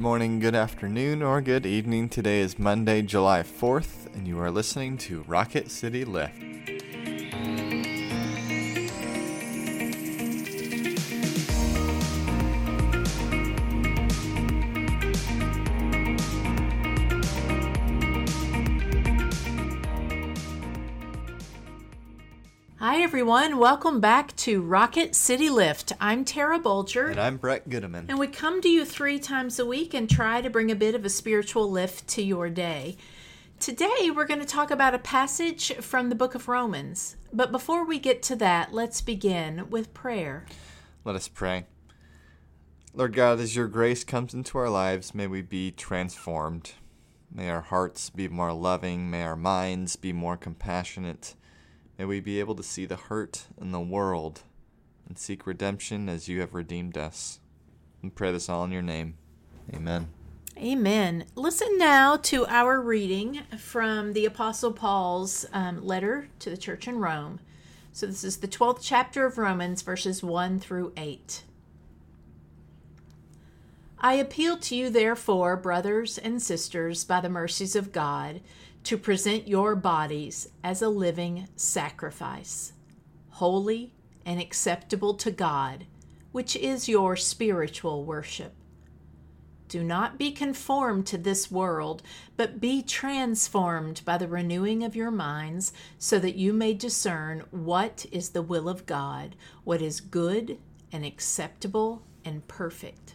morning, good afternoon, or good evening. Today is Monday, July 4th, and you are listening to Rocket City Lift. Hi, everyone. Welcome back to Rocket City Lift. I'm Tara Bulger. And I'm Brett Goodeman. And we come to you three times a week and try to bring a bit of a spiritual lift to your day. Today, we're going to talk about a passage from the book of Romans. But before we get to that, let's begin with prayer. Let us pray. Lord God, as your grace comes into our lives, may we be transformed. May our hearts be more loving. May our minds be more compassionate. May we be able to see the hurt in the world and seek redemption as you have redeemed us. And pray this all in your name. Amen. Amen. Listen now to our reading from the Apostle Paul's um, letter to the church in Rome. So, this is the 12th chapter of Romans, verses 1 through 8. I appeal to you, therefore, brothers and sisters, by the mercies of God to present your bodies as a living sacrifice, holy and acceptable to God, which is your spiritual worship. Do not be conformed to this world, but be transformed by the renewing of your minds, so that you may discern what is the will of God, what is good and acceptable and perfect.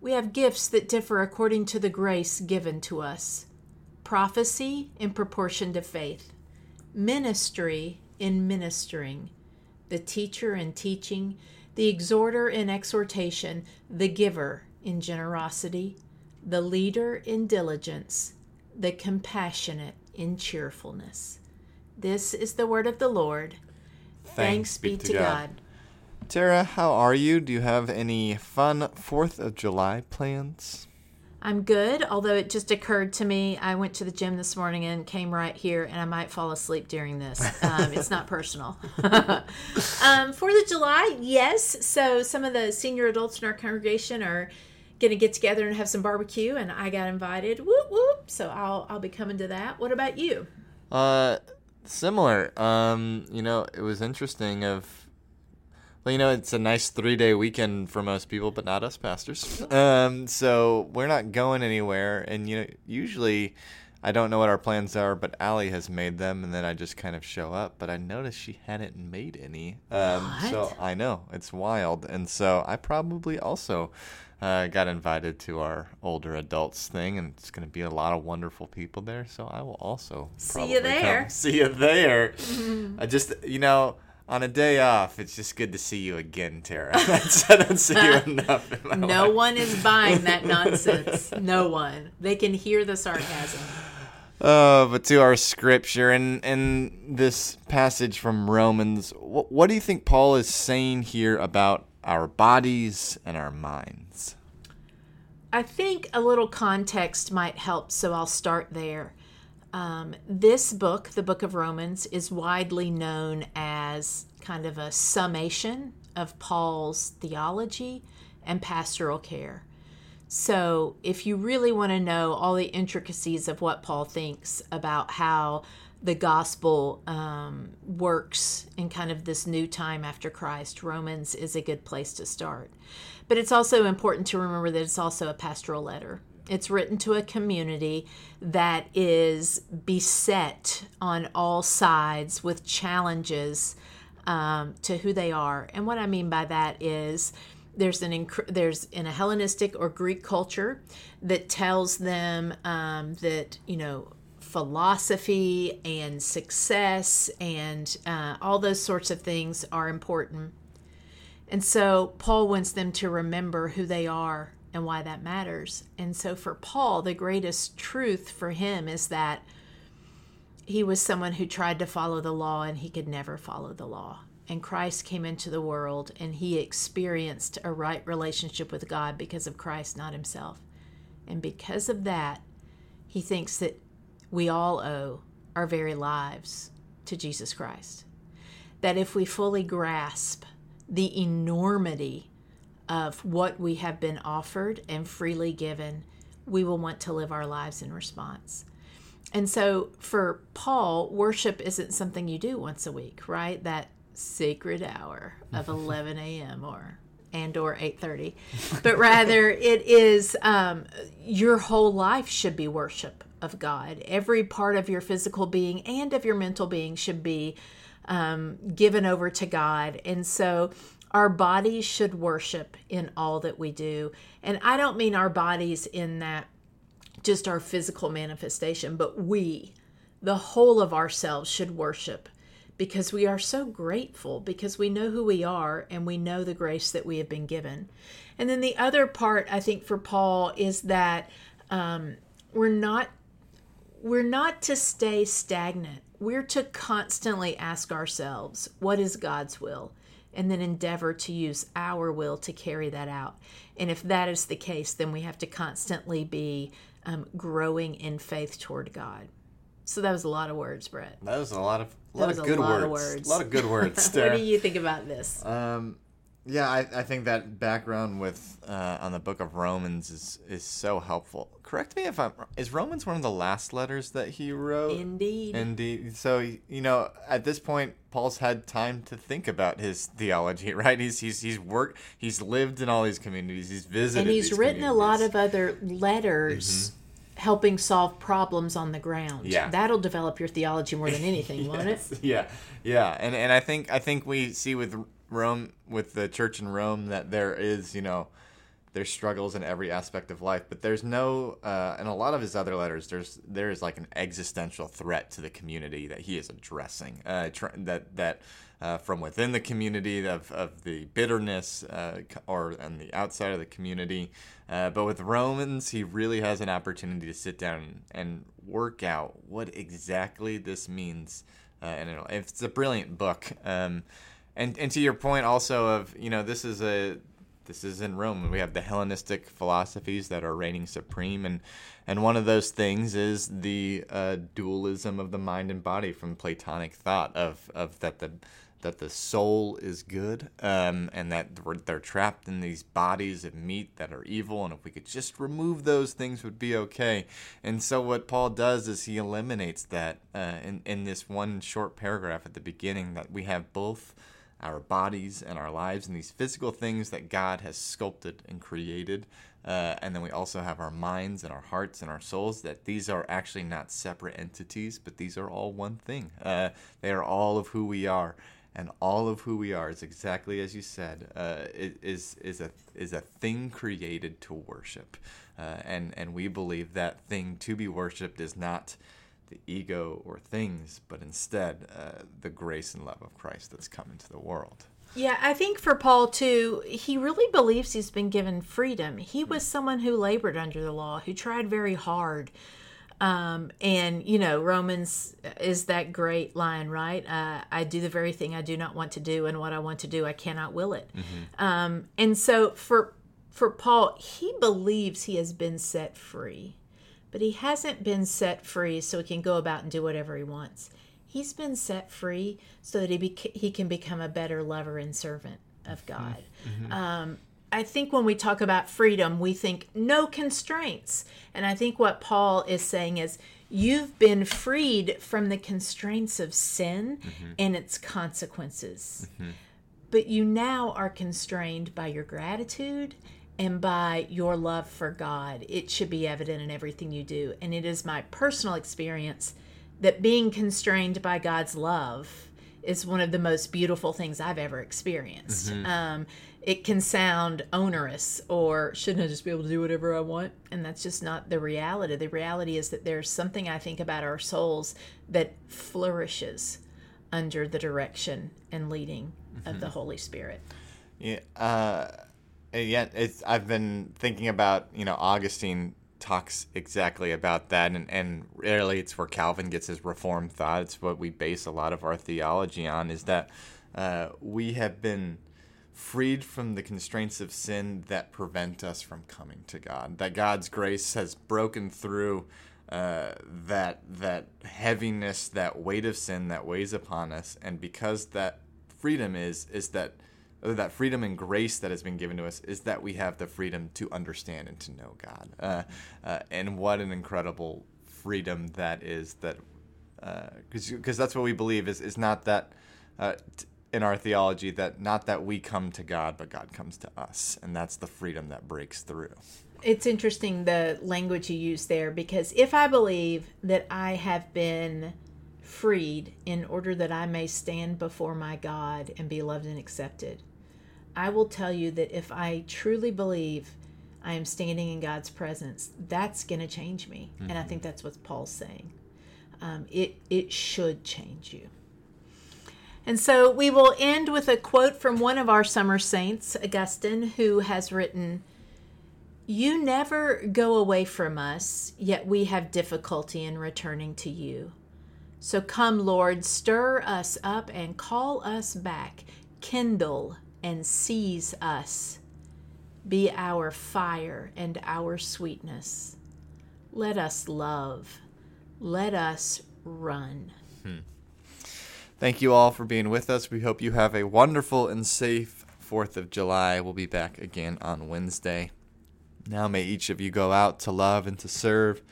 We have gifts that differ according to the grace given to us prophecy in proportion to faith, ministry in ministering, the teacher in teaching, the exhorter in exhortation, the giver in generosity, the leader in diligence, the compassionate in cheerfulness. This is the word of the Lord. Thanks, Thanks be, to God. God. Tara, how are you? Do you have any fun 4th of July plans? I'm good, although it just occurred to me I went to the gym this morning and came right here, and I might fall asleep during this. Um, it's not personal. um, Fourth of July, yes. So some of the senior adults in our congregation are going to get together and have some barbecue, and I got invited. Whoop whoop! So I'll I'll be coming to that. What about you? Uh, similar. Um, you know, it was interesting. Of well, you know, it's a nice three day weekend for most people, but not us pastors. Um, so we're not going anywhere. And, you know, usually I don't know what our plans are, but Allie has made them, and then I just kind of show up. But I noticed she hadn't made any. Um, so I know, it's wild. And so I probably also. Uh, got invited to our older adults thing, and it's going to be a lot of wonderful people there. So I will also see you there. Come. See you there. I just, you know, on a day off, it's just good to see you again, Tara. I don't see you enough. no life. one is buying that nonsense. no one. They can hear the sarcasm. Uh, but to our scripture and and this passage from Romans, what, what do you think Paul is saying here about our bodies and our minds? I think a little context might help, so I'll start there. Um, this book, the book of Romans, is widely known as kind of a summation of Paul's theology and pastoral care. So, if you really want to know all the intricacies of what Paul thinks about how the gospel um, works in kind of this new time after Christ, Romans is a good place to start. But it's also important to remember that it's also a pastoral letter. It's written to a community that is beset on all sides with challenges um, to who they are. And what I mean by that is there's an there's in a Hellenistic or Greek culture that tells them um, that you know philosophy and success and uh, all those sorts of things are important. And so Paul wants them to remember who they are and why that matters. And so for Paul, the greatest truth for him is that he was someone who tried to follow the law and he could never follow the law. And Christ came into the world and he experienced a right relationship with God because of Christ, not himself. And because of that, he thinks that we all owe our very lives to Jesus Christ. That if we fully grasp the enormity of what we have been offered and freely given, we will want to live our lives in response. And so for Paul, worship isn't something you do once a week, right? That sacred hour of 11 a.m. or and or 8.30 but rather it is um, your whole life should be worship of god every part of your physical being and of your mental being should be um, given over to god and so our bodies should worship in all that we do and i don't mean our bodies in that just our physical manifestation but we the whole of ourselves should worship because we are so grateful because we know who we are and we know the grace that we have been given. And then the other part I think for Paul is that um, we're not we're not to stay stagnant. We're to constantly ask ourselves, what is God's will? And then endeavor to use our will to carry that out. And if that is the case, then we have to constantly be um, growing in faith toward God. So that was a lot of words, Brett. That was a lot of lot was of a good lot words. of words. A lot of good words. what do you think about this? Um, yeah, I, I think that background with uh, on the book of Romans is is so helpful. Correct me if I'm. Is Romans one of the last letters that he wrote? Indeed. Indeed. So you know, at this point, Paul's had time to think about his theology, right? He's he's he's worked. He's lived in all these communities. He's visited. and he's written a lot of other letters helping solve problems on the ground. Mm-hmm. Yeah. That'll develop your theology more than anything, won't it? Yeah, yeah, and and I think I think we see with Rome, with the church in Rome, that there is you know, there's struggles in every aspect of life, but there's no, uh, in a lot of his other letters, there's there is like an existential threat to the community that he is addressing, uh, tr- that that. Uh, from within the community of, of the bitterness uh, or on the outside of the community. Uh, but with Romans, he really has an opportunity to sit down and work out what exactly this means uh, and it's a brilliant book. Um, and and to your point also of you know this is a this is in Rome. We have the Hellenistic philosophies that are reigning supreme, and and one of those things is the uh, dualism of the mind and body from Platonic thought of of that the that the soul is good um, and that they're trapped in these bodies of meat that are evil. And if we could just remove those things would be okay. And so what paul does is he eliminates that uh, in, in this one short paragraph at the beginning that we have both our bodies and our lives and these physical things that god has sculpted and created. Uh, and then we also have our minds and our hearts and our souls that these are actually not separate entities but these are all one thing. Uh, they are all of who we are. And all of who we are is exactly as you said uh, is is a is a thing created to worship. Uh, and and we believe that thing to be worshipped is not the ego or things but instead uh, the grace and love of Christ that's come into the world Yeah, I think for Paul too, he really believes he's been given freedom. He was someone who labored under the law, who tried very hard. Um, and you know, Romans is that great line, right? Uh, I do the very thing I do not want to do, and what I want to do, I cannot will it. Um, and so for for Paul, he believes he has been set free, but he hasn't been set free so he can go about and do whatever he wants. He's been set free so that he bec- he can become a better lover and servant of mm-hmm. God. Mm-hmm. Um, I think when we talk about freedom, we think no constraints. And I think what Paul is saying is you've been freed from the constraints of sin mm-hmm. and its consequences. But you now are constrained by your gratitude and by your love for God. It should be evident in everything you do. And it is my personal experience that being constrained by God's love is one of the most beautiful things I've ever experienced. Um, it can sound onerous or shouldn't I just be able to do whatever I want? And that's just not the reality. The reality is that there's something I think about our souls that flourishes under the direction and leading of the Holy Spirit. Yeah, uh, And yet, it's I've been thinking about you know Augustine talks exactly about that, and and really it's where Calvin gets his Reformed thought. It's what we base a lot of our theology on. Is that uh, we have been freed from the constraints of sin that prevent us from coming to God. That God's grace has broken through uh, that that heaviness, that weight of sin that weighs upon us, and because that freedom is is that that freedom and grace that has been given to us is that we have the freedom to understand and to know God. Uh, uh, and what an incredible freedom that is! That because uh, that's what we believe is is not that. Uh, t- in our theology, that not that we come to God, but God comes to us, and that's the freedom that breaks through. It's interesting the language you use there because if I believe that I have been freed in order that I may stand before my God and be loved and accepted, I will tell you that if I truly believe I am standing in God's presence, that's going to change me. Mm-hmm. And I think that's what Paul's saying. Um, it, it should change you. And so we will end with a quote from one of our summer saints, Augustine, who has written You never go away from us, yet we have difficulty in returning to you. So come, Lord, stir us up and call us back. Kindle and seize us. Be our fire and our sweetness. Let us love. Let us run. Hmm. Thank you all for being with us. We hope you have a wonderful and safe 4th of July. We'll be back again on Wednesday. Now may each of you go out to love and to serve,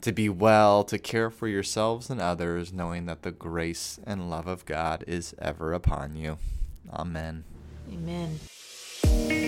to be well, to care for yourselves and others, knowing that the grace and love of God is ever upon you. Amen. Amen.